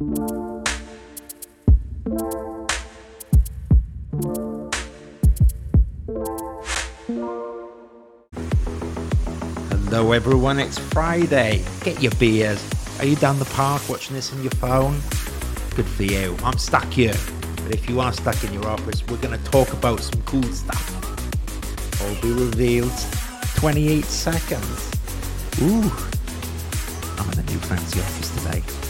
Hello, everyone. It's Friday. Get your beers. Are you down the park watching this on your phone? Good for you. I'm stuck here. But if you are stuck in your office, we're going to talk about some cool stuff. All be revealed 28 seconds. Ooh. I'm in a new fancy office today.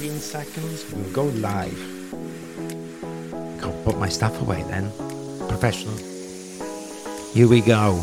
18 seconds. We'll go live. Go put my stuff away then. Professional. Here we go.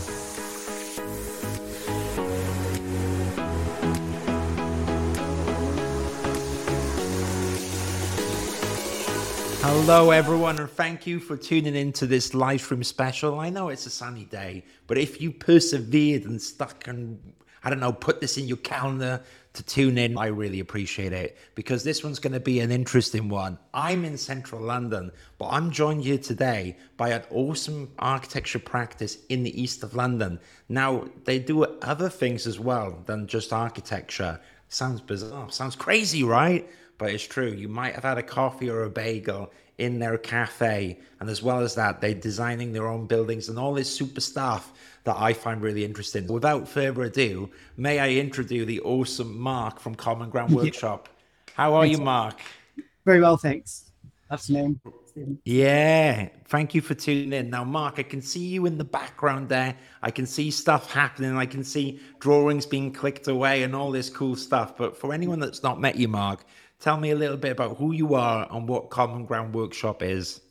Hello, everyone, and thank you for tuning in to this live stream special. I know it's a sunny day, but if you persevered and stuck and, I don't know, put this in your calendar to tune in, I really appreciate it because this one's going to be an interesting one. I'm in central London, but I'm joined here today by an awesome architecture practice in the east of London. Now, they do other things as well than just architecture. Sounds bizarre, sounds crazy, right? but it's true. You might have had a coffee or a bagel in their cafe, and as well as that, they're designing their own buildings and all this super stuff that I find really interesting. Without further ado, may I introduce the awesome Mark from Common Ground Workshop. How are you, Mark? Very well, thanks. Afternoon. Yeah, thank you for tuning in. Now, Mark, I can see you in the background there. I can see stuff happening. I can see drawings being clicked away and all this cool stuff. But for anyone that's not met you, Mark, Tell me a little bit about who you are and what Common Ground Workshop is.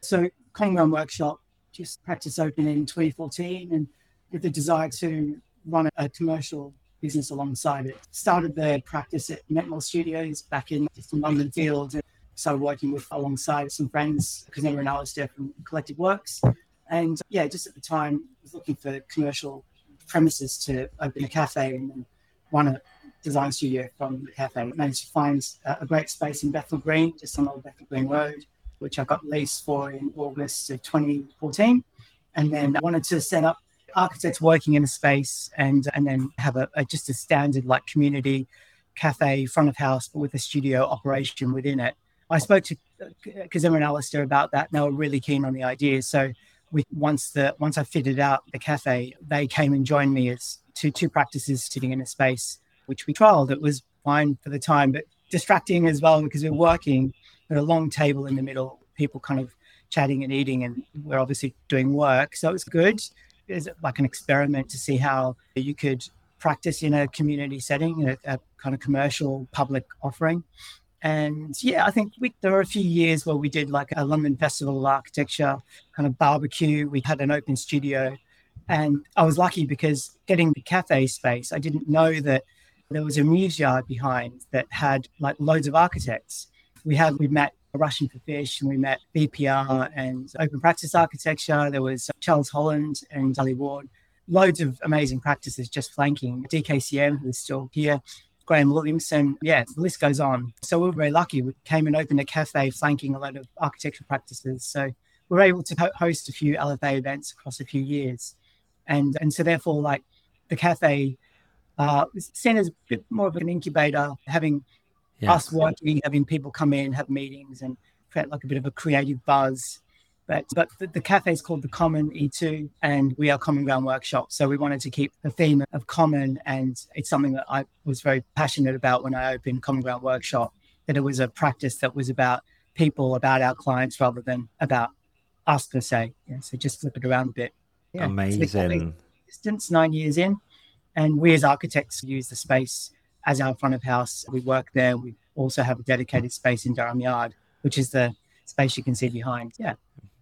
So, Common Ground Workshop just practice open in 2014 and with the desire to run a commercial business alongside it. Started the practice at Mentmore Studios back in London Field and started working with alongside some friends, Kazimmer and Alistair from Collective Works. And yeah, just at the time, I was looking for commercial premises to open a cafe and then run a design studio from the cafe. Managed to find a great space in Bethnal Green, just on Old Bethnal Green Road, which I got leased for in August of 2014. And then I wanted to set up architects working in a space and and then have a, a just a standard like community cafe front of house but with a studio operation within it. I spoke to uh, uh, Kazimmer and Alistair about that. They were really keen on the idea. So we once the once I fitted out the cafe, they came and joined me as two two practices sitting in a space which we trialed. It was fine for the time, but distracting as well because we're working at a long table in the middle, people kind of chatting and eating, and we're obviously doing work. So it's good. It's like an experiment to see how you could practice in a community setting, a, a kind of commercial public offering. And yeah, I think we, there were a few years where we did like a London Festival of Architecture kind of barbecue. We had an open studio. And I was lucky because getting the cafe space, I didn't know that there was a mews yard behind that had like loads of architects. We had we met Russian for Fish and we met BPR and Open Practice Architecture. There was Charles Holland and Sally Ward. Loads of amazing practices just flanking DKCM, who's still here. Graham Williamson. Yeah, the list goes on. So we were very lucky. We came and opened a cafe flanking a lot of architectural practices. So we were able to host a few LFA events across a few years. And, and so therefore, like the cafe uh, seen as a bit more of an incubator, having yeah. us working, having people come in, have meetings, and create like a bit of a creative buzz. But but the, the cafe is called the Common E2, and we are Common Ground Workshop. So we wanted to keep the theme of common, and it's something that I was very passionate about when I opened Common Ground Workshop. That it was a practice that was about people, about our clients, rather than about us per se. Yeah, so just flip it around a bit. Yeah, Amazing. Distance nine years in, and we as architects use the space as our front of house. We work there. We also have a dedicated space in Durham Yard, which is the space you can see behind. Yeah.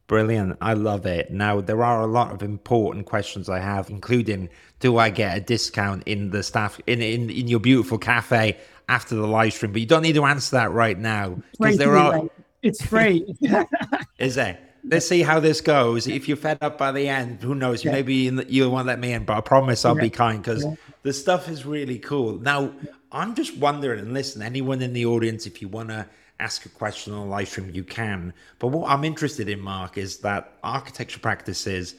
Brilliant. I love it. Now, there are a lot of important questions I have, including do I get a discount in the staff in, in, in your beautiful cafe after the live stream? But you don't need to answer that right now because there are. It's free. Is it? let's see how this goes. If you're fed up by the end, who knows? Yeah. Maybe you won't let me in, but I promise I'll yeah. be kind because yeah. the stuff is really cool. Now, I'm just wondering, and listen, anyone in the audience, if you want to ask a question on the live stream, you can. But what I'm interested in, Mark, is that architecture practices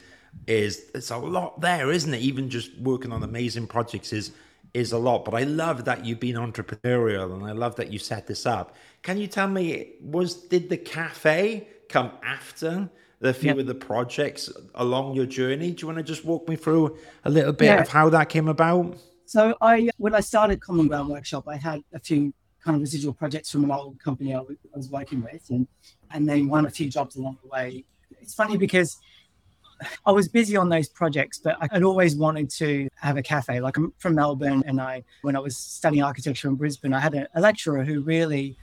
is it's a lot there, isn't it? Even just working on amazing projects is is a lot, but I love that you've been entrepreneurial and I love that you set this up. Can you tell me, was did the cafe come after the few of the projects along your journey? Do you want to just walk me through a little bit yeah. of how that came about? So I, when I started Common Ground Workshop, I had a few kind of residual projects from an old company I was working with, and and then won a few jobs along the way. It's funny because I was busy on those projects, but I'd always wanted to have a cafe. Like I'm from Melbourne, and I, when I was studying architecture in Brisbane, I had a, a lecturer who really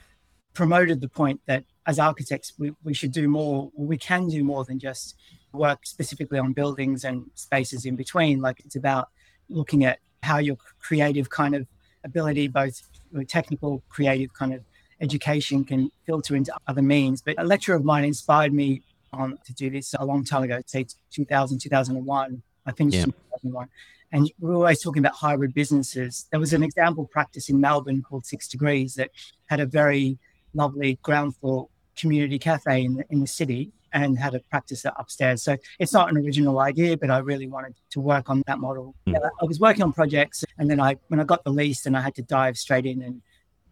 promoted the point that as architects, we, we should do more, we can do more than just work specifically on buildings and spaces in between. Like it's about looking at how your creative kind of ability, both technical, creative kind of education, can filter into other means. But a lecture of mine inspired me on to do this a long time ago, say 2000, 2001. I finished yeah. in 2001. And we were always talking about hybrid businesses. There was an example practice in Melbourne called Six Degrees that had a very lovely ground floor community cafe in the, in the city and had a practice it upstairs. So it's not an original idea, but I really wanted to work on that model. Mm. I was working on projects, and then I, when I got the lease, and I had to dive straight in, and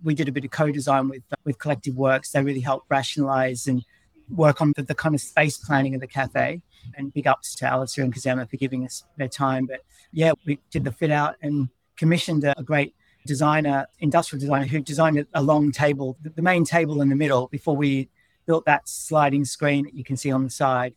we did a bit of co-design with with Collective Works. They really helped rationalize and work on the, the, kind of space planning of the cafe. And big ups to Alistair and Kazama for giving us their time. But yeah, we did the fit out and commissioned a, a great designer, industrial designer, who designed a long table, the main table in the middle before we built that sliding screen that you can see on the side.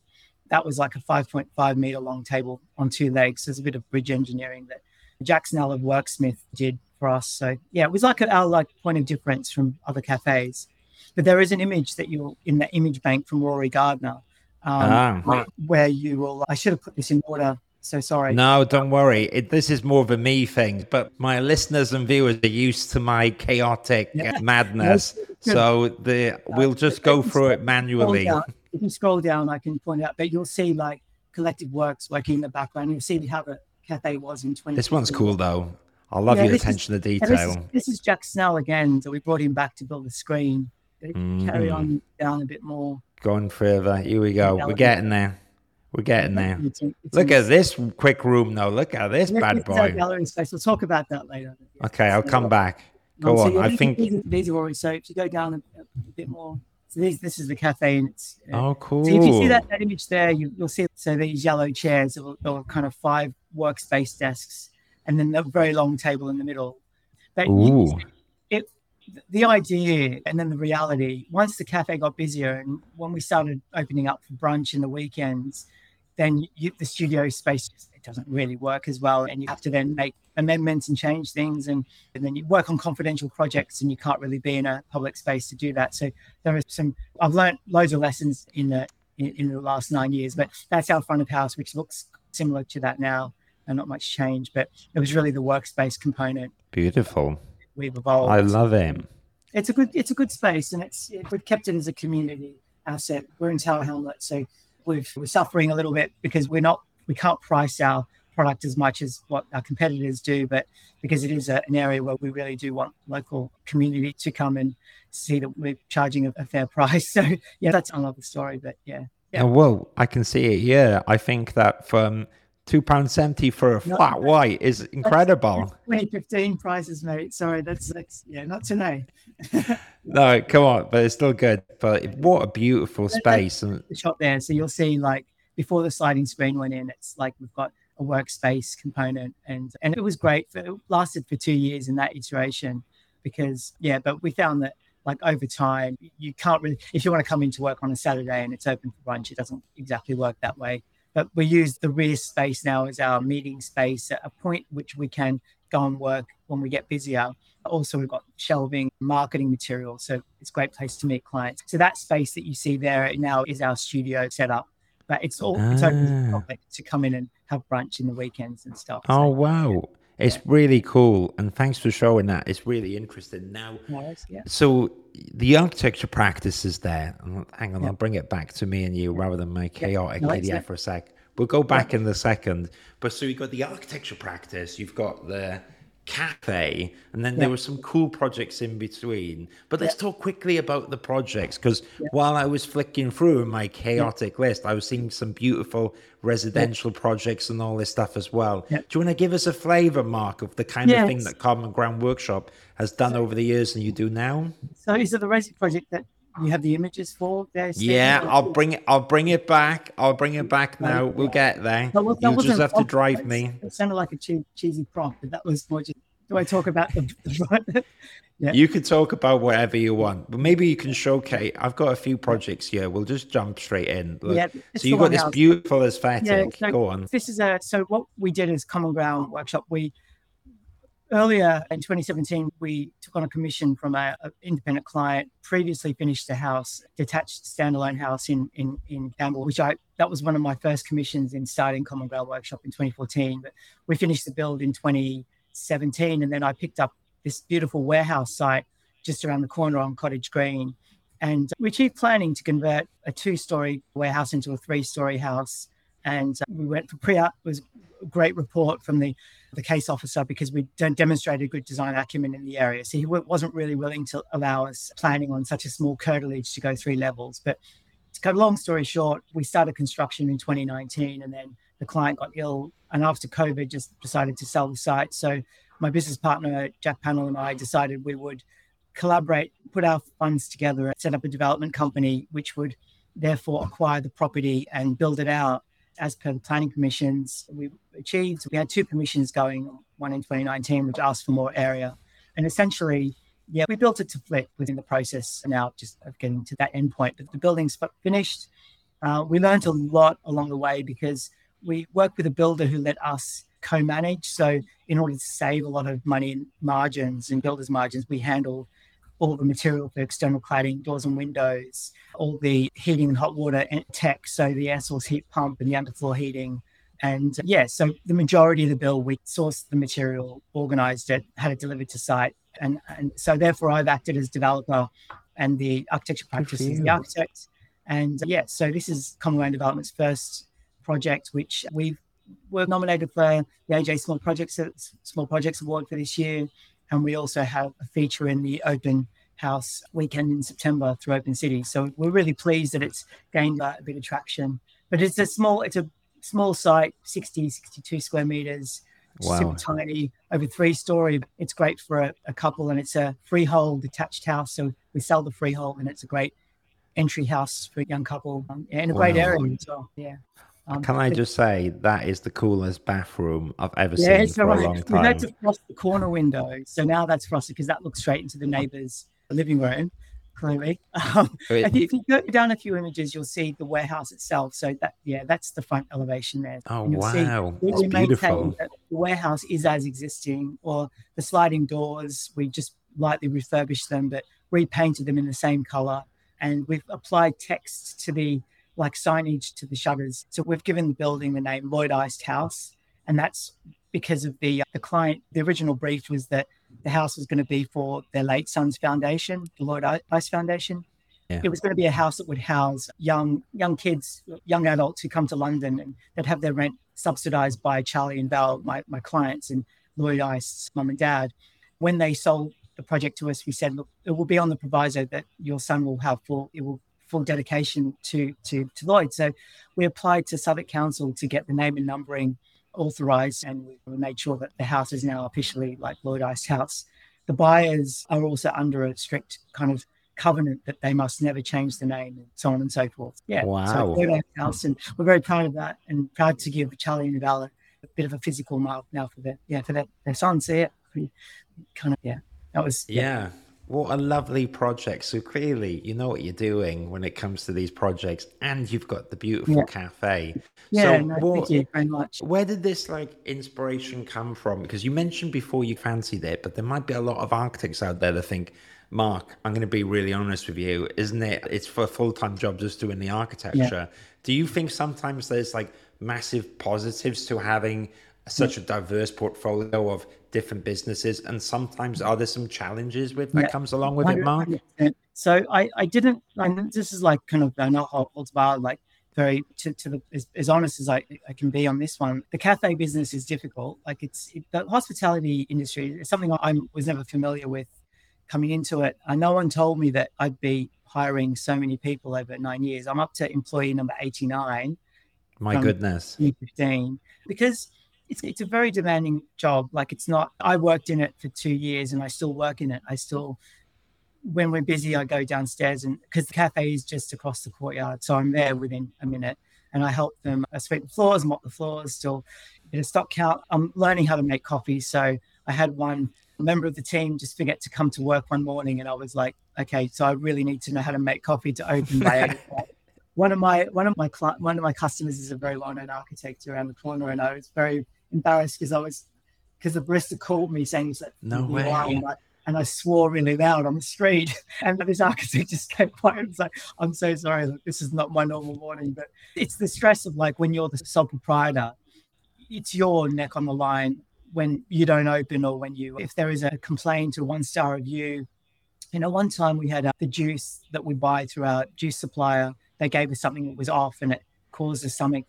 That was like a 5.5 meter long table on two legs. There's a bit of bridge engineering that Jack Snell of Worksmith did for us. So yeah, it was like our like point of difference from other cafes. But there is an image that you'll in the image bank from Rory Gardiner, um, ah. where you will. I should have put this in order. So sorry. No, don't worry. It, this is more of a me thing, but my listeners and viewers are used to my chaotic yeah. madness. so the we'll just go through it manually. If you scroll down, I can point out, but you'll see like collective works working in the background. You'll see how the cafe was in 20. This one's cool though. I love yeah, your attention is, to detail. This is, this is, Jack Snell again. So we brought him back to build the screen. Mm. Carry on down a bit more. Going further. Here we go. We're getting there. We're getting there. It's, it's, Look at this quick room, though. Look at this bad boy. Gallery space. We'll talk about that later. Okay, I'll come back. Go on. I think these, these, are already so. If you go down a, a bit more, so these, this is the cafe, and it's uh, oh cool. So if you see that, that image there, you, will see so these yellow chairs or kind of five workspace desks, and then the very long table in the middle. But Ooh. You, it the idea and then the reality. Once the cafe got busier, and when we started opening up for brunch in the weekends, then you, the studio space it doesn't really work as well, and you have to then make amendments and change things, and, and then you work on confidential projects, and you can't really be in a public space to do that. So there are some. I've learned loads of lessons in the in, in the last nine years, but that's our front of house, which looks similar to that now, and not much change. But it was really the workspace component. Beautiful. We've evolved. I love it. It's a good it's a good space, and it's it, we've kept it as a community asset. We're in Tower Hamlet, so we are suffering a little bit because we're not we can't price our product as much as what our competitors do, but because it is a, an area where we really do want local community to come and see that we're charging a, a fair price. So yeah, that's another story. But yeah. yeah. well, I can see it. Yeah, I think that from two pound seventy for a flat white is incredible. Twenty fifteen prices, mate. Sorry, that's that's yeah, not today. no, come on, but it's still good. But what a beautiful space! And the shot there, so you'll see like before the sliding screen went in, it's like we've got a workspace component, and and it was great. For, it lasted for two years in that iteration because yeah, but we found that like over time you can't really if you want to come into work on a Saturday and it's open for brunch, it doesn't exactly work that way but we use the rear space now as our meeting space at a point which we can go and work when we get busier. Also, we've got shelving, marketing material. So it's a great place to meet clients. So that space that you see there now is our studio setup. But it's all ah. it's open to the ah. public to come in and have brunch in the weekends and stuff. Oh so, wow. It's yeah. really cool, and thanks for showing that. It's really interesting. Now, yeah. so the architecture practice is there. Hang on, yeah. I'll bring it back to me and you rather than my chaotic no, PDF for a sec. We'll go back in the second. But so you've got the architecture practice, you've got the cafe, and then there were some cool projects in between. But let's talk quickly about the projects because while I was flicking through my chaotic list, I was seeing some beautiful residential projects and all this stuff as well. Do you want to give us a flavor, Mark, of the kind of thing that Common Ground Workshop has done over the years and you do now? So is it the resi project that you have the images for there? Yeah, I'll bring it. I'll bring it back. I'll bring it back now. We'll get there. That was- that You just have to drive me. It sounded like a che- cheesy prompt, but that was more just. Do I talk about the? Yeah. You can talk about whatever you want, but maybe you can showcase. I've got a few projects here. We'll just jump straight in. Look, Yeah, so you've got this house. beautiful aesthetic. so Go on. This is a so what we did as Common Ground Workshop. We earlier in 2017 we took on a commission from a, a independent client. Previously finished a house, detached standalone house in in in Camberwell, which I that was one of my first commissions in starting Common Ground Workshop in 2014. But we finished the build in 2017, and then I picked up this beautiful warehouse site just around the corner on Cottage Green. And we achieved planning to convert a two-story warehouse into a three-story house. And uh, we went for pre-app. It was a great report from the, the case officer because we de- demonstrated good design acumen in the area. So he w- wasn't really willing to allow us planning on such a small curtilage to go three levels. But to cut a long story short, we started construction in 2019 and then the client got ill. And after COVID, just decided to sell the site. So my business partner, Jack Panel, and I decided we would collaborate, put our funds together, and set up a development company, which would therefore acquire the property and build it out as per planning permissions we achieved. We had two permissions going, one in 2019, which asked for more area. And essentially, yeah, we built it to flip within the process now just of getting to that endpoint. But the building's finished. Uh, we learned a lot along the way because we worked with a builder who let us co-manage. So in order to save a lot of money in margins and builders margins, we handle all the material for external cladding, doors and windows, all the heating and hot water tech, so the air source heat pump and the underfloor heating. And uh, yeah, so the majority of the bill, we sourced the material, organized it, had it delivered to site. And, and so therefore I've acted as developer and the architecture practice is the architect. And uh, yeah, so this is Commonwealth Development's first project, which we've were nominated for the AJ Small Projects Small Projects Award for this year, and we also have a feature in the Open House weekend in September through Open City. So we're really pleased that it's gained uh, a bit of traction. But it's a small, it's a small site, 60, 62 square meters, Wow. super tiny, over three story. It's great for a, a couple, and it's a freehold detached house. So we sell the freehold, and it's a great entry house for a young couple um, in a great area as well. Yeah. Um, Can I just say that is the coolest bathroom I've ever yeah, seen so for a right. long We time. had to frost the corner window, so now that's frosted because that looks straight into the neighbour's living room. Clearly, um, It- if, you, go down a few images, you'll see the warehouse itself. So that yeah, that's the front elevation there. Oh And you'll see wow, we- it's beautiful. that The warehouse is as existing, or the sliding doors. We just lightly refurbished them, but repainted them in the same color, and we've applied text to the like signage to the shutters. So we've given the building the name Lloyd Ice House, and that's because of the uh, the client. The original brief was that the house was going to be for their late son's foundation, the Lloyd Ice Foundation. Yeah. It was going to be a house that would house young young kids, young adults who come to London and they'd have their rent subsidized by Charlie and Val, my, my clients, and Lloyd Ice's mum and dad. When they sold the project to us, we said, look, it will be on the proviso that your son will have full, it will full dedication to to to Lloyd. So we applied to Southwark Council to get the name and numbering authorized, and we made sure that the house is now officially like Lloyd Ice House. The buyers are also under a strict kind of covenant that they must never change the name and so on and so forth. Yeah. Wow. So Lloyd Ice House, and we're very proud of that, and proud to give Charlie and a, bit of a physical mark now for their yeah for their, their son. So yeah, kind of yeah. That was Yeah. What a lovely project. So clearly, you know what you're doing when it comes to these projects, and you've got the beautiful Yeah. cafe. yeah. so no, what, thank you very much. Where did this like inspiration come from? Because you mentioned before you fancied it, but there might be a lot of architects out there that think, Mark, I'm going to be really honest with you, isn't it? It's for a full time job just doing the architecture. Do you think sometimes there's like massive positives to having such a diverse portfolio of different businesses, and sometimes are there some challenges with that Yeah. comes along with it, Mark? So I, I didn't, and this is like kind of an holds bar. Like very to, to the as, as, honest as I, I can be on this one. The cafe business is difficult. Like it's it, the hospitality industry is something I was never familiar with coming into it. And no one told me that I'd be hiring so many people over nine years. I'm up to employee number 89. My goodness. 15 because it's it's a very demanding job. Like it's not. I worked in it for two years, and I still work in it. I still, when we're busy, I go downstairs, and because the cafe is just across the courtyard, so I'm there within a minute, and I help them. I sweep the floors, mop the floors, still get a stock count. I'm learning how to make coffee, so I had one member of the team just forget to come to work one morning, and I was like, okay, so I really need to know how to make coffee to open my one of my one of my one of my customers is a very well-known architect around the corner, and I was very embarrassed because I was because the barista called me saying that no way. And I, and I swore really loud on the street. And this architect just kept quiet and was like, I'm so sorry that this is not my normal morning. But it's the stress of like when you're the sole proprietor, it's your neck on the line when you don't open or when you, if there is a complaint or one star review. You know, one time we had uh, the juice that we buy through our juice supplier. They gave us something that was off and it caused us stomach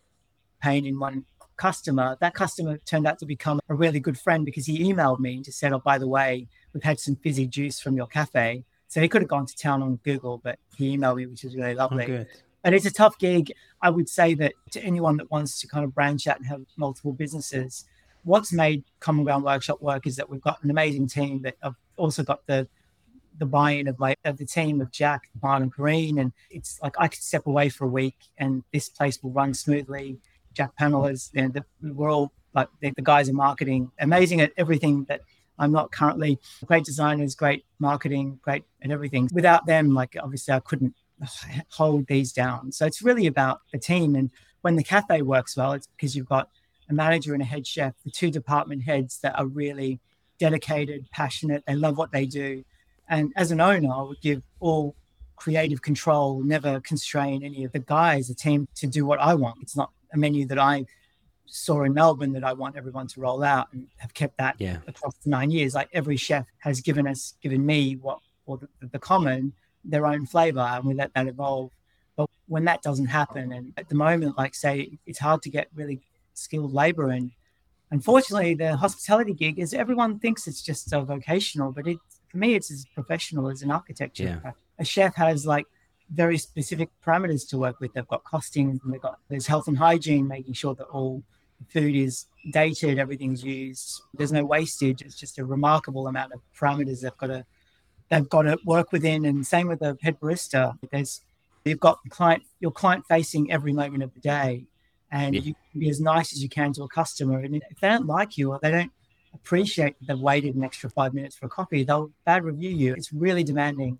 pain in one customer, that customer turned out to become a really good friend because he emailed me and just said, Oh, by the way, we've had some fizzy juice from your cafe. So he could have gone to town on Google, but he emailed me, which is really oh, lovely. Oh, and it's a tough gig. I would say that to anyone that wants to kind of branch out and have multiple businesses, what's made Common Ground Workshop work is that we've got an amazing team that I've also got the the buy-in of my of the team of Jack, Martin, and Kareen. And it's like I could step away for a week and this place will run smoothly. Jack know, the, we're all like the, the guys in marketing, amazing at everything that I'm not currently great designers, great marketing, great at everything. Without them, like obviously I couldn't hold these down. So it's really about the team. And when the cafe works well, it's because you've got a manager and a head chef, the two department heads that are really dedicated, passionate, they love what they do. And as an owner, I would give all creative control, never constrain any of the guys, the team to do what I want. It's not a menu that I saw in Melbourne that I want everyone to roll out and have kept that yeah. across the nine years. Like every chef has given us, given me what, or the, the common, their own flavor, and we let that evolve. But when that doesn't happen, and at the moment, like say, it's hard to get really skilled labor, and unfortunately, the hospitality gig is everyone thinks it's just a vocational, but it for me, it's as professional as an architecture. Yeah. A chef has like very specific parameters to work with. They've got costings and they've got there's health and hygiene, making sure that all food is dated, everything's used. There's no wastage. It's just a remarkable amount of parameters they've got to they've got to work within. And same with the head barista. There's you've got the client your client facing every moment of the day, and yeah. you can be as nice as you can to a customer. And if they don't like you or they don't appreciate that they've waited an extra five minutes for a coffee, they'll bad review you. It's really demanding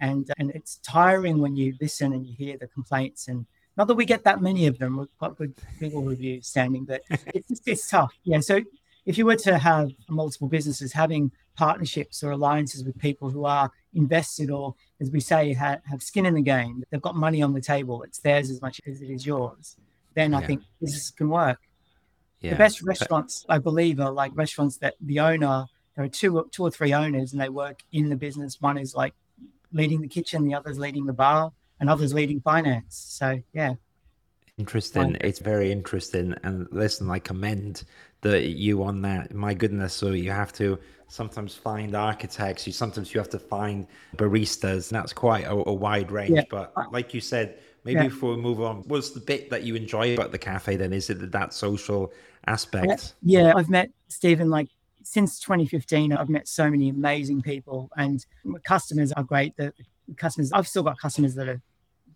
and uh, and it's tiring when you listen and you hear the complaints and not that we get that many of them we've got good google reviews standing but it's, it's tough yeah so if you were to have multiple businesses having partnerships or alliances with people who are invested or as we say have, have skin in the game they've got money on the table it's theirs as much as it is yours then yeah. i think business can work yeah. the best restaurants i believe are like restaurants that the owner there are two two or three owners and they work in the business one is like leading the kitchen, the others leading the bar, and others leading finance. So yeah. Interesting. It's very interesting. And listen, I commend the you on that. My goodness. So you have to sometimes find architects. You sometimes you have to find baristas. And that's quite a, a wide range. Yeah. But like you said, maybe yeah. before we move on, what's the bit that you enjoy about the cafe? Then is it that social aspect? Yeah, I've met Stephen like since 2015, I've met so many amazing people, and customers are great. The customers, I've still got customers that have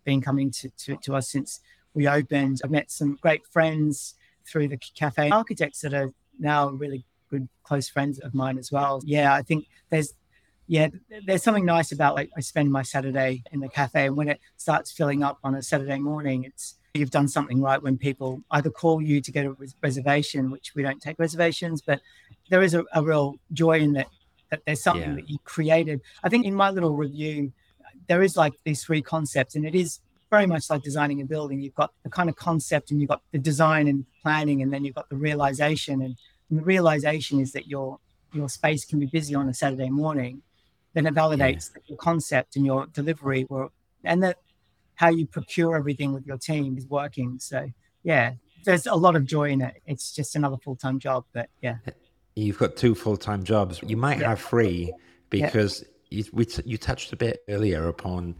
been coming to, to, to us since we opened. I've met some great friends through the cafe architects that are now really good close friends of mine as well. Yeah, I think there's yeah, there's something nice about like I spend my Saturday in the cafe, and when it starts filling up on a Saturday morning, it's you've done something right when people either call you to get a reservation, which we don't take reservations, but there is a, a real joy in that that there's something yeah. that you created. I think in my little review, there is like these three concepts, and it is very much like designing a building. You've got the kind of concept, and you've got the design and planning, and then you've got the realization. And, and the realization is that your your space can be busy on a Saturday morning. Then it validates yeah. your concept and your delivery, were, and that how you procure everything with your team is working. So yeah, there's a lot of joy in it. It's just another full time job, but yeah. You've got two full time jobs. You might yeah. have three because yeah. you, we t- you touched a bit earlier upon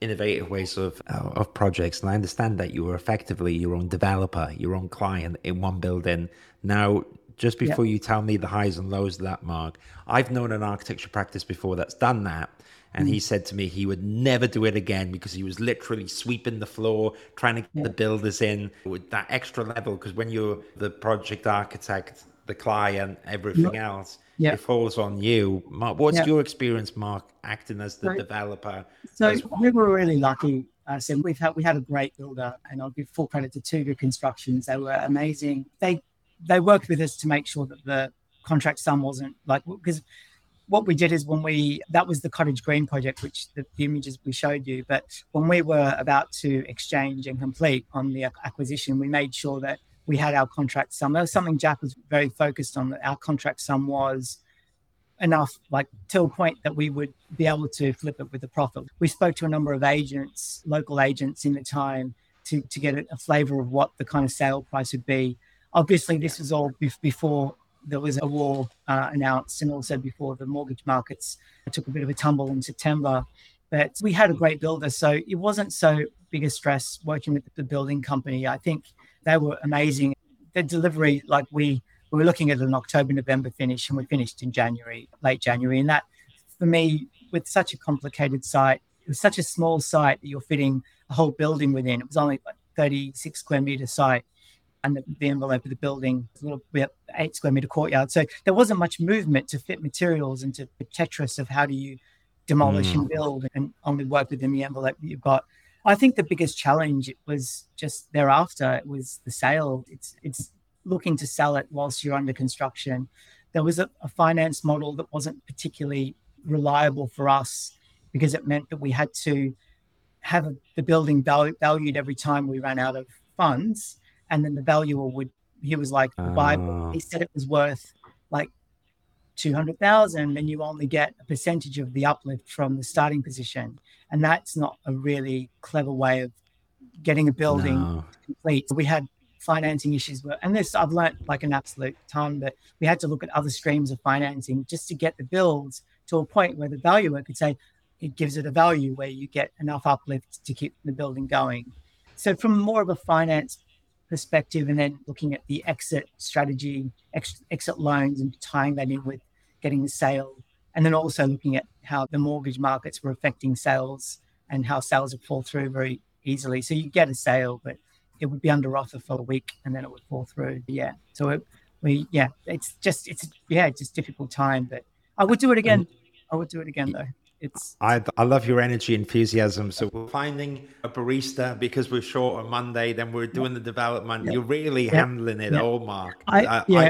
innovative ways of uh, of projects, and I understand that you were effectively your own developer, your own client in one building. Now, just before you tell me the highs and lows of that, Mark, I've known an architecture practice before that's done that. And mm. he said to me he would never do it again because he was literally sweeping the floor, trying to get yeah. the builders in with that extra level. Because when you're the project architect, the client, everything yeah. else, yeah. it falls on you. Mark, what's your experience, Mark, acting as the so, developer? So we were really lucky. Uh, so we've had we had a great builder, and I'll give full credit to Two Good Constructions. They were amazing. They they worked with us to make sure that the contract sum wasn't like because what we did is when we that was the cottage green project which the, the, images we showed you but when we were about to exchange and complete on the acquisition we made sure that we had our contract sum that was something jack was very focused on our contract sum was enough like to a point that we would be able to flip it with a profit we spoke to a number of agents local agents in the time to, to get a, a flavor of what the kind of sale price would be obviously this was all before there was a war uh, announced and also before the mortgage markets took a bit of a tumble in September. But we had a great builder, so it wasn't so big a stress working with the building company. I think they were amazing. The delivery, like we, we were looking at an October, November finish, and we finished in January, late January. And that, for me, with such a complicated site, it was such a small site that you're fitting a whole building within. It was only like 36 square meter site and the, the envelope of the building, a little bit eight square meter courtyard. So there wasn't much movement to fit materials into the Tetris of how do you demolish mm. and build and only work within the envelope that you've got. I think the biggest challenge was just thereafter it was the sale. It's it's looking to sell it whilst you're under construction. There was a, a finance model that wasn't particularly reliable for us because it meant that we had to have a, the building valued every time we ran out of funds and then the valuer would he was like the ah. Bible. He said it was worth like two hundred thousand, and you only get a percentage of the uplift from the starting position, and that's not a really clever way of getting a building no. complete. We had financing issues, and this I've learned like an absolute ton. But we had to look at other streams of financing just to get the builds to a point where the valuer could say it gives it a value where you get enough uplift to keep the building going. So, from more of a finance perspective and then looking at the exit strategy, ex- exit loans and tying that in with getting the sale. And then also looking at how the mortgage markets were affecting sales and how sales would fall through very easily. So you get a sale, but it would be under offer for a week and then it would fall through. Yeah. So it, we, yeah, it's just, it's, yeah, it's just difficult time, but I would do it again. I would do it again though it's I, I love your energy enthusiasm so we're finding a barista because we're short on monday then we're doing the development yeah. you're really yeah. handling it yeah. all mark I, I, yeah.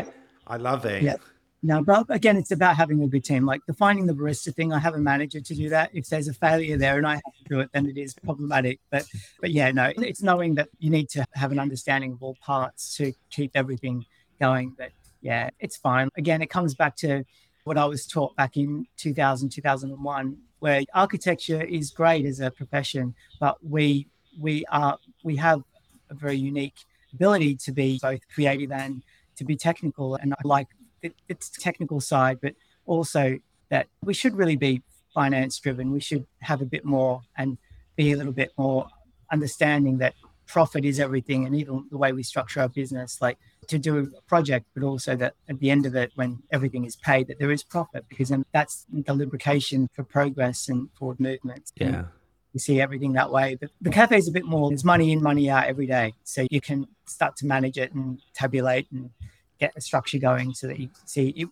I, I love it yeah no but again it's about having a good team. Like the finding the barista thing i have a manager to do that. If there's a failure there and i have to do it then it is problematic. But but yeah no it's knowing that you need to have an understanding of all parts to keep everything going. But yeah it's fine. Again it comes back to what I was taught back in 2000, 2001, where architecture is great as a profession, but we we are we have a very unique ability to be both creative and to be technical. And I like the, its technical side, but also that we should really be finance driven. We should have a bit more and be a little bit more understanding that profit is everything and even the way we structure our business like to do a project but also that at the end of it when everything is paid that there is profit because then that's the lubrication for progress and forward movement yeah. you see everything that way but the cafe is a bit more there's money in money out every day. So you can start to manage it and tabulate and get a structure going so that you see you,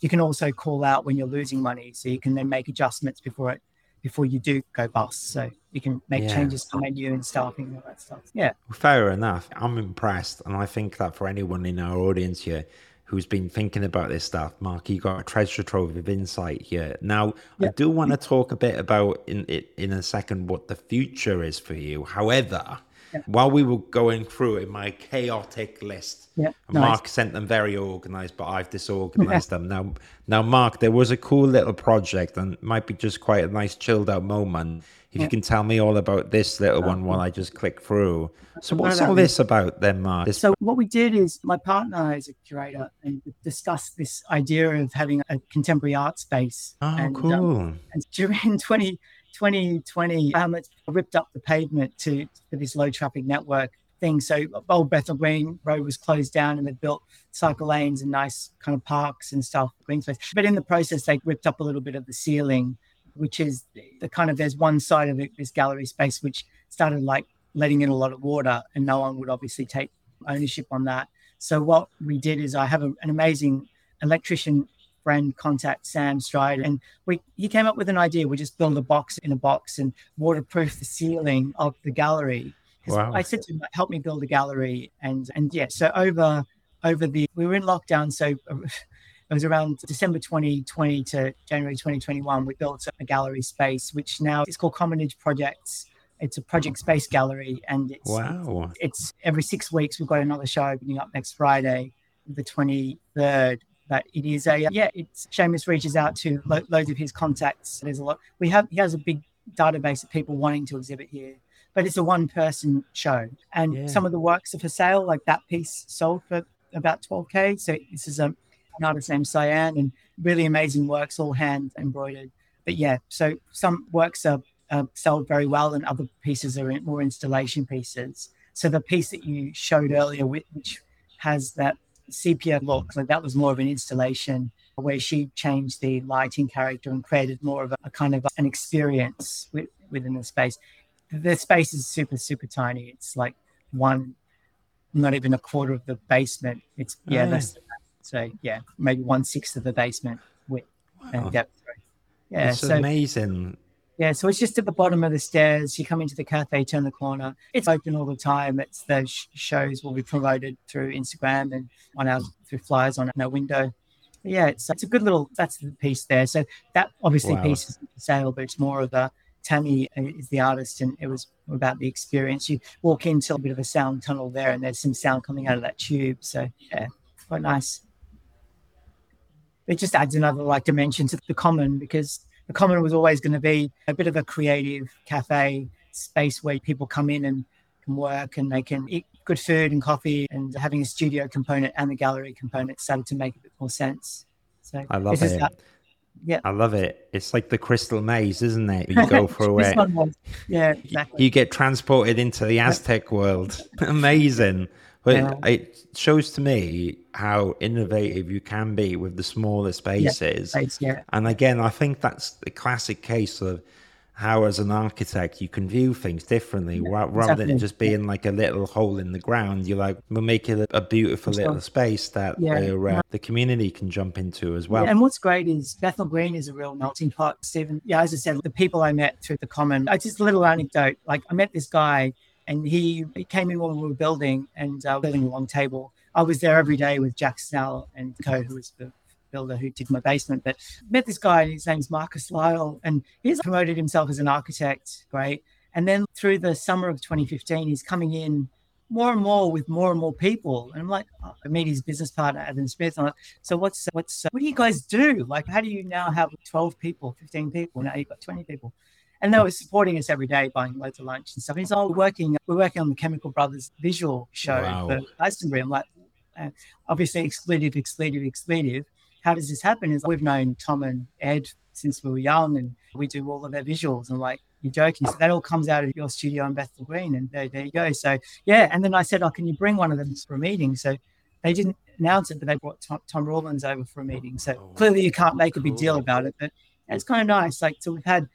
you can also call out when you're losing money so you can then make adjustments before it before you do go bust. So you can make yeah. changes to menu and staffing and all that stuff. Yeah. Fair enough. I'm impressed. And I think that for anyone in our audience here who's been thinking about this stuff, Mark, you got a treasure trove of insight here. Now, yeah. I do want to talk a bit about in in a second what the future is for you. However, Yeah. while we were going through it, my chaotic list. Yeah, nice. Mark sent them very organized, but I've disorganized them now. Now, Mark, there was a cool little project, and might be just quite a nice chilled out moment. If you can tell me all about this little one while I just click through. So, what's all this about then, Mark? This- So what we did is my partner is a curator and discussed this idea of having a contemporary art space. oh, and, um, cool. and during 20, 2020, Hamlet ripped up the pavement to for this low traffic network thing. So old Bethnal Green Road was closed down and they built cycle lanes and nice kind of parks and stuff, green space. But in the process, they ripped up a little bit of the ceiling, which is the kind of there's one side of it, this gallery space, which started like letting in a lot of water, and no one would obviously take ownership on that. So what we did is I have a, an amazing electrician friend contact Sam Stride, and we he came up with an idea. We just build a box in a box and waterproof the ceiling of the gallery. Wow. I said to him, help me build a gallery, and and yeah, so over over the we were in lockdown, so it was around December 2020 to January 2021. We built a gallery space, which now is called Commonage Projects. It's a project space gallery, and it's Wow. it's every six weeks we've got another show opening up next Friday, the 23rd. But it is a yeah. It's Seamus reaches out to lo- loads of his contacts. There's a lot. We have he has a big database of people wanting to exhibit here, but it's a one person show, and Yeah. some of the works are for sale. Like that piece sold for about 12k. So this is a an artist named Cyan, and really amazing works, all hand embroidered. But yeah, so some works are uh, sold very well, and other pieces are in, more installation pieces. So the piece that you showed earlier, which has that sepia look, like that was more of an installation where she changed the lighting character and created more of a, a kind of an experience with, within the space. The space is super, super tiny. It's like one, not even a quarter of the basement. It's yeah, Oh. less than that. So yeah, maybe one sixth of the basement width Wow. and depth. Yeah, It's so amazing. Yeah, so it's just at the bottom of the stairs. You come into the cafe, turn the corner. It's open all the time. It's the sh- shows will be promoted through Instagram and on our through flyers on our window. But yeah, it's it's a good little. That's the piece there. So that obviously Wow. piece is for sale, but it's more of a Tammy is the artist, and it was about the experience. You walk into a bit of a sound tunnel there, and there's some sound coming out of that tube. So yeah, quite nice. It just adds another like dimension to the common because the common was always going to be a bit of a creative cafe space where people come in and can work and they can eat good food and coffee and having a studio component and the gallery component started to make a bit more sense. So I love it. that- yeah. I love it. It's like the crystal maze, isn't it? You go through it. yeah, exactly. You get transported into the Aztec world. Amazing. But Yeah. it shows to me how innovative you can be with the smaller spaces. Space, yeah. And again, I think that's the classic case of how, as an architect, you can view things differently ra- rather than it just being like a little hole in the ground. You're like, we'll make it a, a beautiful little space that Yeah. uh, the community can jump into as well. And what's great is Bethnal Green is a real melting pot, Stephen. Yeah, as I said, the people I met through the common, I just a little anecdote. Like I met this guy and he, he came in when we were building and uh, building a long table. I was there every day with Jack Snell and Co, who was the builder who did my basement. But met this guy, his name's Marcus Lyall, and he's promoted himself as an architect. Great. And then through the summer of 2015, he's coming in more and more with more and more people. And I'm like, oh, I meet his business partner, Adam Smith. I'm like, so what's, what's, what do you guys do? Like, how do you now have 12 people, 15 people? Now you've got 20 people. And they were supporting us every day, buying loads of lunch and stuff. He's all working, we're working on the Chemical Brothers visual show Wow. for Glastonbury. I'm like, uh, obviously expletive, expletive, expletive. How does this happen? Is we've known Tom and Ed since we were young, and we do all of their visuals. And like, you're joking. So that all comes out of your studio in Bethnal Green, and there, there you go. So yeah, and then I said, oh, can you bring one of them for a meeting? So they didn't announce it, but they brought Tom, Tom Rowlands over for a meeting. So Oh, clearly, you can't make a big deal about it, but it's kind of nice. Like, so we've had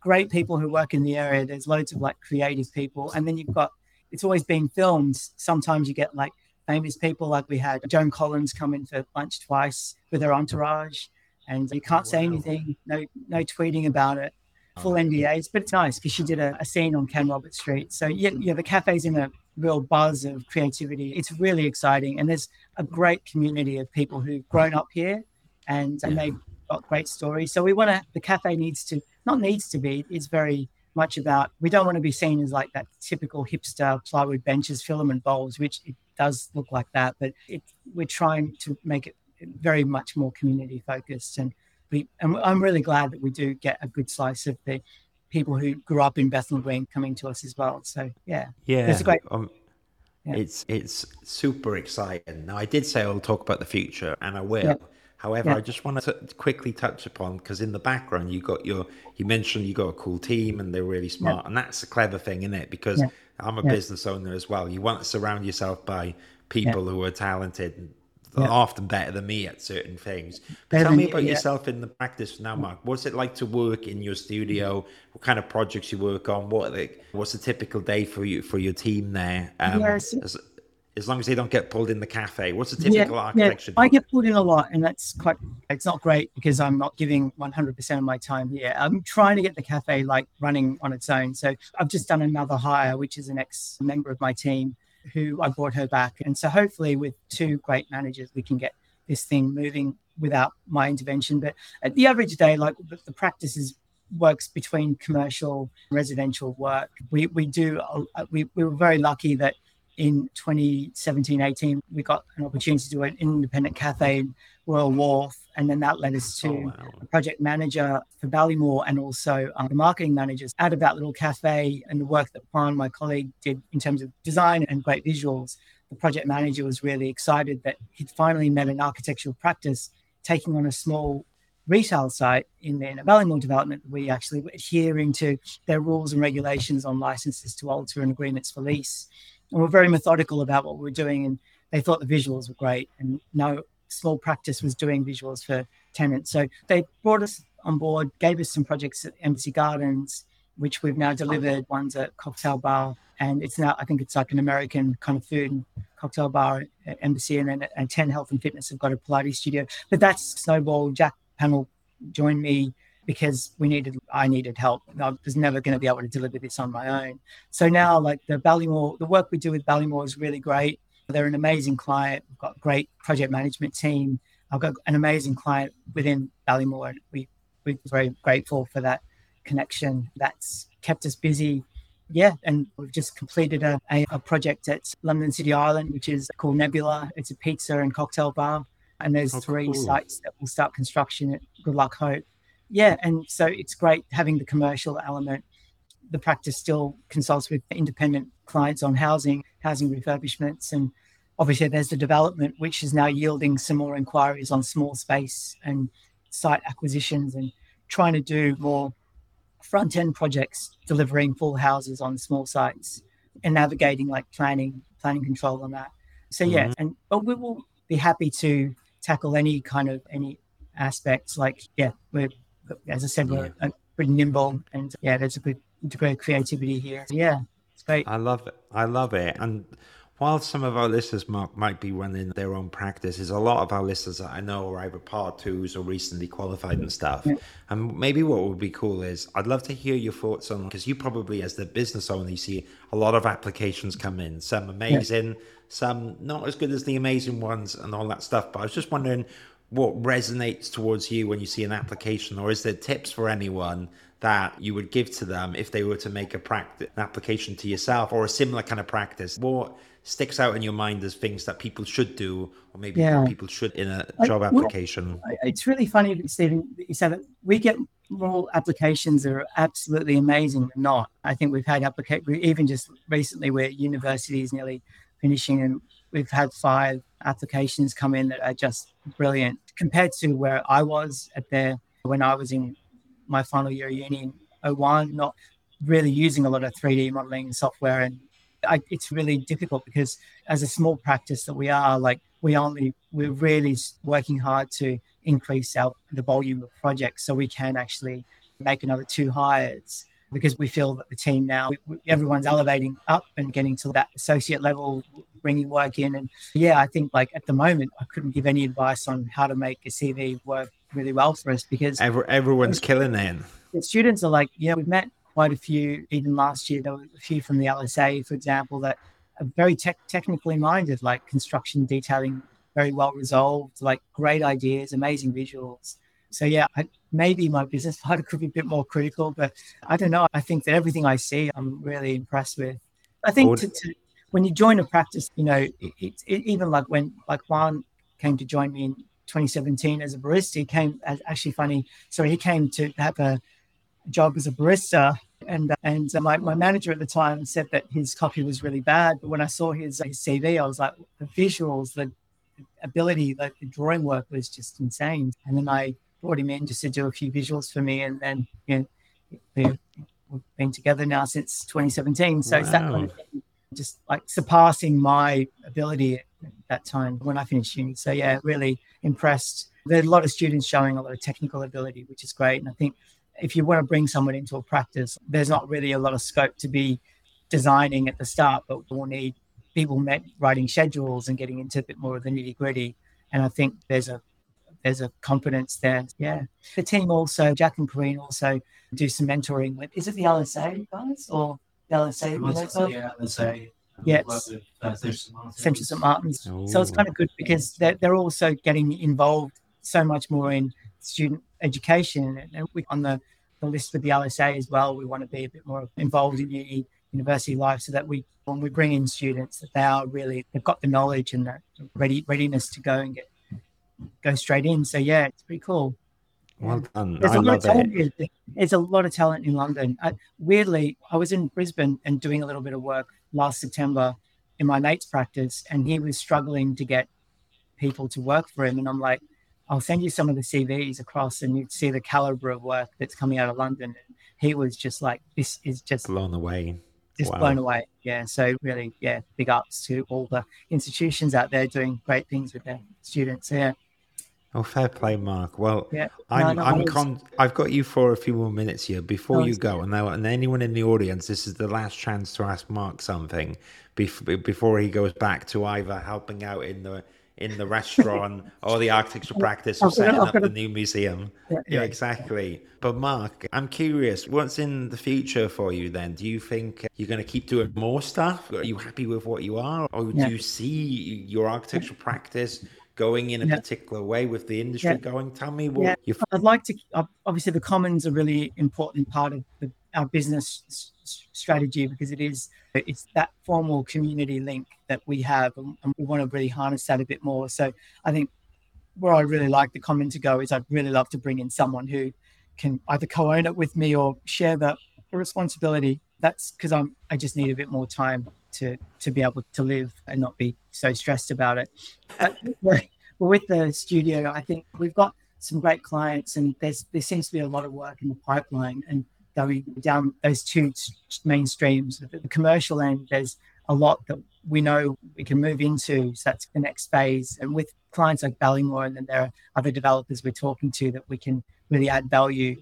great people who work in the area. There's loads of like creative people, and then you've got it's always being filmed. Sometimes you get like famous people, like we had Joan Collins come in for lunch twice with her entourage, and you can't say anything, no no tweeting about it, oh, full NDAs. But it's nice because she did a, a scene on Ken Robert Street. So yeah, yeah, the cafe's in a real buzz of creativity. It's really exciting, and there's a great community of people who've grown up here, and and Yeah. they've got great stories. So we want to. The cafe needs to not needs to be. It's very much about we don't want to be seen as like that typical hipster plywood benches, filament bowls, which it does look like that, but it, we're trying to make it very much more community focused and we and I'm really glad that we do get a good slice of the people who grew up in Bethnal Green coming to us as well. So yeah, yeah, it's a great. Um, yeah. It's it's super exciting. Now I did say I'll talk about the future, and I will. However, yeah. I just want to quickly touch upon because in the background you got your you mentioned you got a cool team and they're really smart, and that's a clever thing, isn't it? Because I'm a business owner as well. You want to surround yourself by people who are talented yeah. often better than me at certain things. Tell me about yeah. yourself in the practice now, Mark. What's it like to work in your studio? What kind of projects you work on? What like, what's a typical day for you for your team there? Um, yes. As, as long as they don't get pulled in the cafe, what's a typical yeah, architecture? Yeah. I get pulled in a lot, and that's quite. It's not great because I'm not giving 100% of my time here. I'm trying to get the cafe like running on its own. So I've just done another hire, which is an ex member of my team who I brought her back. And so hopefully with two great managers, we can get this thing moving without my intervention. But at the average day, like the, practice is works between commercial residential work. We we do uh, we, we were very lucky that in 2017 18 we got an opportunity to do an independent cafe in Royal Wharf and then that led us to oh, wow. a project manager for Ballymore and also um, the marketing managers out of that little cafe and the work that Juan, my colleague, did in terms of design and great visuals. The project manager was really excited that he'd finally met an architectural practice taking on a small retail site in, in a Ballymore development. We actually were adhering to their rules and regulations on licenses to alter and agreements for lease. And we're very methodical about what we we're doing. And they thought the visuals were great. And no small practice was doing visuals for tenants. So they brought us on board, gave us some projects at Embassy Gardens, which we've now delivered. One's at cocktail bar, and it's now I think it's like an American kind of food and cocktail bar at Embassy, and then and Ten Health and Fitness have got a Pilates studio. But that's snowball. Jack Panel joined me because we needed I needed help. I was never going to be able to deliver this on my own. So now like the Ballymore, the work we do with Ballymore is really great. They're an amazing client. We've got a great project management team. I've got an amazing client within Ballymore. And we, we're very grateful for that connection. That's kept us busy. Yeah, and we've just completed a, a, a project at London City Island, which is called Nebula. It's a pizza and cocktail bar. And there's oh, three cool. sites that will start construction at Goodluck Hope. Yeah, and so it's great having the commercial element the practice still consults with independent clients on housing, housing refurbishments, and obviously there's the development, which is now yielding some more inquiries on small space and site acquisitions and trying to do more front end projects, delivering full houses on small sites and navigating like planning, planning control on that. So yeah, mm-hmm. and but we will be happy to tackle any kind of any aspects. Like yeah, we're as I said, we're yeah. Uh, pretty nimble, and yeah, there's a good degree of creativity here. Yeah, it's great. I love it. I love it. And while some of our listeners might, might be running their own practices, a lot of our listeners that I know are either part twos or recently qualified and stuff. Yeah. And maybe what would be cool is I'd love to hear your thoughts on because you probably, as the business owner, you see a lot of applications come in, some amazing, yeah. some not as good as the amazing ones, and all that stuff. But I was just wondering what resonates towards you when you see an application, or is there tips for anyone that you would give to them if they were to make a practice an application to yourself or a similar kind of practice? What sticks out in your mind as things that people should do or maybe yeah. people should in a job application? It's really funny stephen that you said that. We get more applications that are absolutely amazing than not. I think we've had application even just recently where universities nearly finishing and we've had five applications come in that are just brilliant compared to where i was at there when i was in my final year of uni in 01, not really using a lot of 3D modeling software. And I, it's really difficult because as a small practice that we are, like we only, we're really working hard to increase our the volume of projects so we can actually make another two hires because we feel that the team now everyone's elevating up and getting to that associate level bringing work in and yeah i think like at the moment i couldn't give any advice on how to make a cv work really well for us because Every, everyone's killing it. The students are like, yeah, we've met quite a few. Even last year, there were a few from the LSA, for example, that are very tech technically minded, like construction detailing, very well resolved, like great ideas, amazing visuals. So yeah, I, maybe my business partner could be a bit more critical, but I don't know. I think that everything I see, I'm really impressed with. I think to, to, when you join a practice, you know, it, it, it, even like when like Juan came to join me in 2017 as a barista, he came as actually funny. So he came to have a job as a barista. And and uh, my, my manager at the time said that his coffee was really bad. But when I saw his, his CV, I was like, the visuals, the ability, like the drawing work was just insane. And then I brought him in just to do a few visuals for me. And then, you know, we've been together now since 2017. So wow. it's that kind of thing, just like surpassing my ability at that time when I finished uni. So yeah, really impressed. There are a lot of students showing a lot of technical ability, which is great. And I think if you want to bring someone into a practice, there's not really a lot of scope to be designing at the start, but we'll need people met writing schedules and getting into a bit more of the nitty gritty. And I think there's a there's a confidence there. Yeah. The team also, Jack and Corinne also do some mentoring with is it the LSA guys or the LSA? Yeah, LSA. Yeah, uh, Central St. Martin's. So it's kind of good because they're, they're also getting involved so much more in student education. And we on the, the list with the LSA as well, we want to be a bit more involved in uni, university life so that we when we bring in students that they are really they've got the knowledge and the ready readiness to go and get go straight in. So yeah, it's pretty cool. Well um, done. There's I a lot of talent. There's a lot of talent in London. I, weirdly, I was in Brisbane and doing a little bit of work last September in my mate's practice, and he was struggling to get people to work for him. And I'm like, I'll send you some of the CVs across, and you'd see the caliber of work that's coming out of London. And he was just like, this is just blown away. Just wow. blown away. Yeah. So really, yeah, big ups to all the institutions out there doing great things with their students. Yeah. Oh, fair play, Mark. Well, yeah. I'm, no, no, I'm con- I've got you for a few more minutes here before no, you go. And now, and anyone in the audience, this is the last chance to ask Mark something bef- before he goes back to either helping out in the in the restaurant or the architectural practice or setting up the new museum. Yeah, yeah, exactly. But Mark, I'm curious, what's in the future for you then? Do you think you're going to keep doing more stuff? Are you happy with what you are? Or do you see your architectural practice going in a yeah. particular way with the industry yeah. going? Tell me what yeah. I'd like to. Uh, obviously, the commons are really important part of the, our business s- strategy because it is it's that formal community link that we have, and, and we want to really harness that a bit more. So I think where I really like the common to go is I'd really love to bring in someone who can either co-own it with me or share the, the responsibility. That's because I'm I just need a bit more time to to be able to live and not be so stressed about it. But with the studio, I think we've got some great clients, and there's there seems to be a lot of work in the pipeline and going down those two main streams. At the commercial end, there's a lot that we know we can move into. So that's the next phase. And with clients like Ballymore, and then there are other developers we're talking to that we can really add value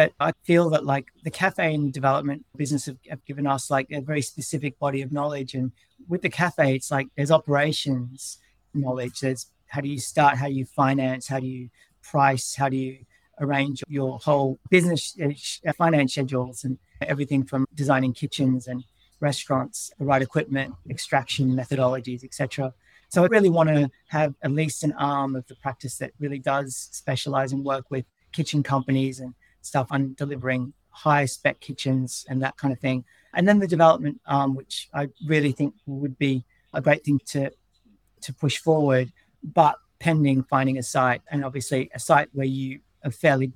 but I feel that like the cafe and development business have, have, given us like a very specific body of knowledge. And with the cafe, it's like there's operations knowledge. There's how do you start, how do you finance, how do you price, how do you arrange your whole business uh, finance schedules and everything from designing kitchens and restaurants, the right equipment, extraction methodologies, etc. So I really want to have at least an arm of the practice that really does specialize and work with kitchen companies and stuff on delivering high spec kitchens and that kind of thing. And then the development arm, which I really think would be a great thing to to push forward, but pending finding a site and obviously a site where you are fairly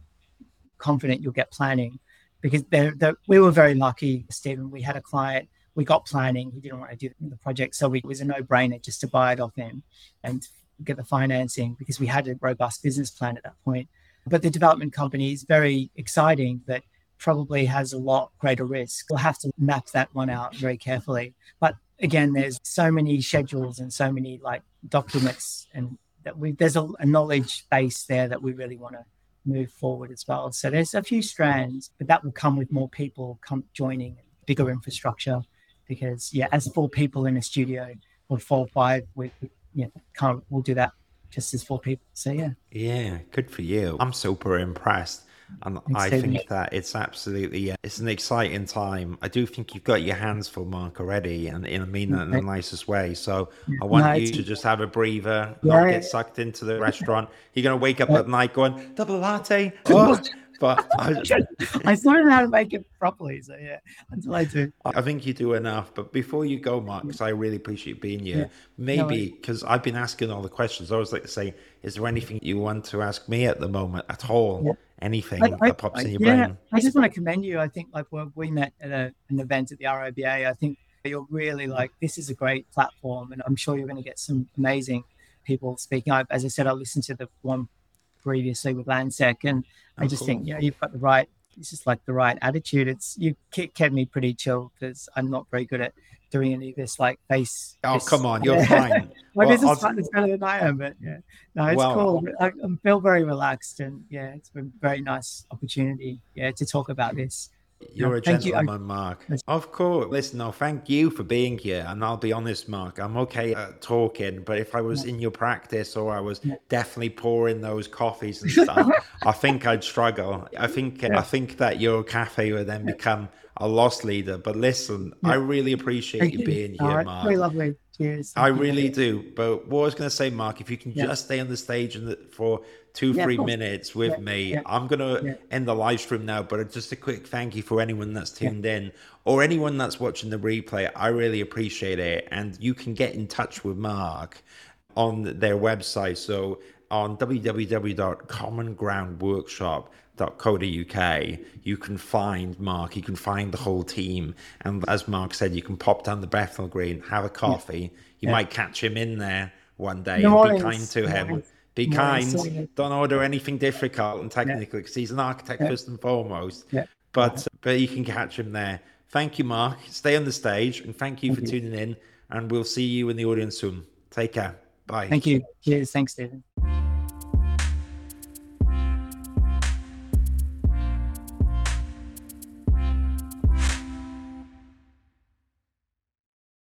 confident you'll get planning. Because they're, they're, we were very lucky, Stephen. We had a client, we got planning, he didn't want to do the project. So we, it was a no brainer just to buy it off him and get the financing because we had a robust business plan at that point. But the development company is very exciting, but probably has a lot greater risk. We'll have to map that one out very carefully. But again, there's so many schedules and so many like documents, and that we there's a, a knowledge base there that we really want to move forward as well. So there's a few strands, but that will come with more people come joining, bigger infrastructure. Because yeah, as four people in a studio or four or five, we, we yeah can't we'll do that just as four people. So yeah. Yeah, good for you. I'm super impressed. And I think that it's absolutely it's an exciting time. I do think you've got your hands full, Mark, already, and, and I mean that in the nicest way. So I want no, you to just have a breather, yeah, not get sucked into the restaurant. You're gonna wake up at night going double latte. Oh, but I, I still don't know how to make it properly. So yeah, until I do. I think you do enough. But before you go, Mark, because I really appreciate being here, yeah. maybe because no, I've been asking all the questions, I always like to say, is there anything you want to ask me at the moment at all? Yeah. Anything that pops I, in your yeah, brain? I just want to commend you. I think like when we met at a, an event at the RIBA, I think you're really like this is a great platform, and I'm sure you're going to get some amazing people speaking. I, as I said, I listened to the one previously with Landsec, and I just cool. think you know you've got the right. It's just like the right attitude. It's you kept me pretty chill because I'm not very good at doing any of this like face. Oh this, come on, you're fine. My well, business partner's better than I am, but yeah, no, it's well, cool. I, I feel very relaxed, and yeah, it's been a very nice opportunity. Yeah, to talk about this. You're a gentleman, you. Mark. Of course. Listen, no, thank you for being here. And I'll be honest, Mark, I'm okay at talking, but if I was yeah. in your practice or I was yeah. definitely pouring those coffees and stuff, I think I'd struggle. I think yeah. I think that your cafe would then become a lost leader. But listen, I really appreciate thank you being here, right. Mark. Very lovely. Cheers. I really do. But what I was going to say, Mark, if you can just stay on the stage and for two, yeah, three minutes with yeah, me. Yeah, I'm going to end the live stream now, but just a quick thank you for anyone that's tuned in or anyone that's watching the replay. I really appreciate it. And you can get in touch with Mark on their website. So on www.commongroundworkshop.co.uk, you can find Mark, you can find the whole team. And as Mark said, you can pop down the Bethnal Green, have a coffee. You might catch him in there one day no and be kind to him. Be kind. Don't order anything difficult and technical because yeah. he's an architect yeah. first and foremost. Yeah. But but you can catch him there. Thank you, Mark. Stay on the stage and thank you thank for you. tuning in. And we'll see you in the audience soon. Take care. Bye. Thank you. Cheers. Thanks, Stephen.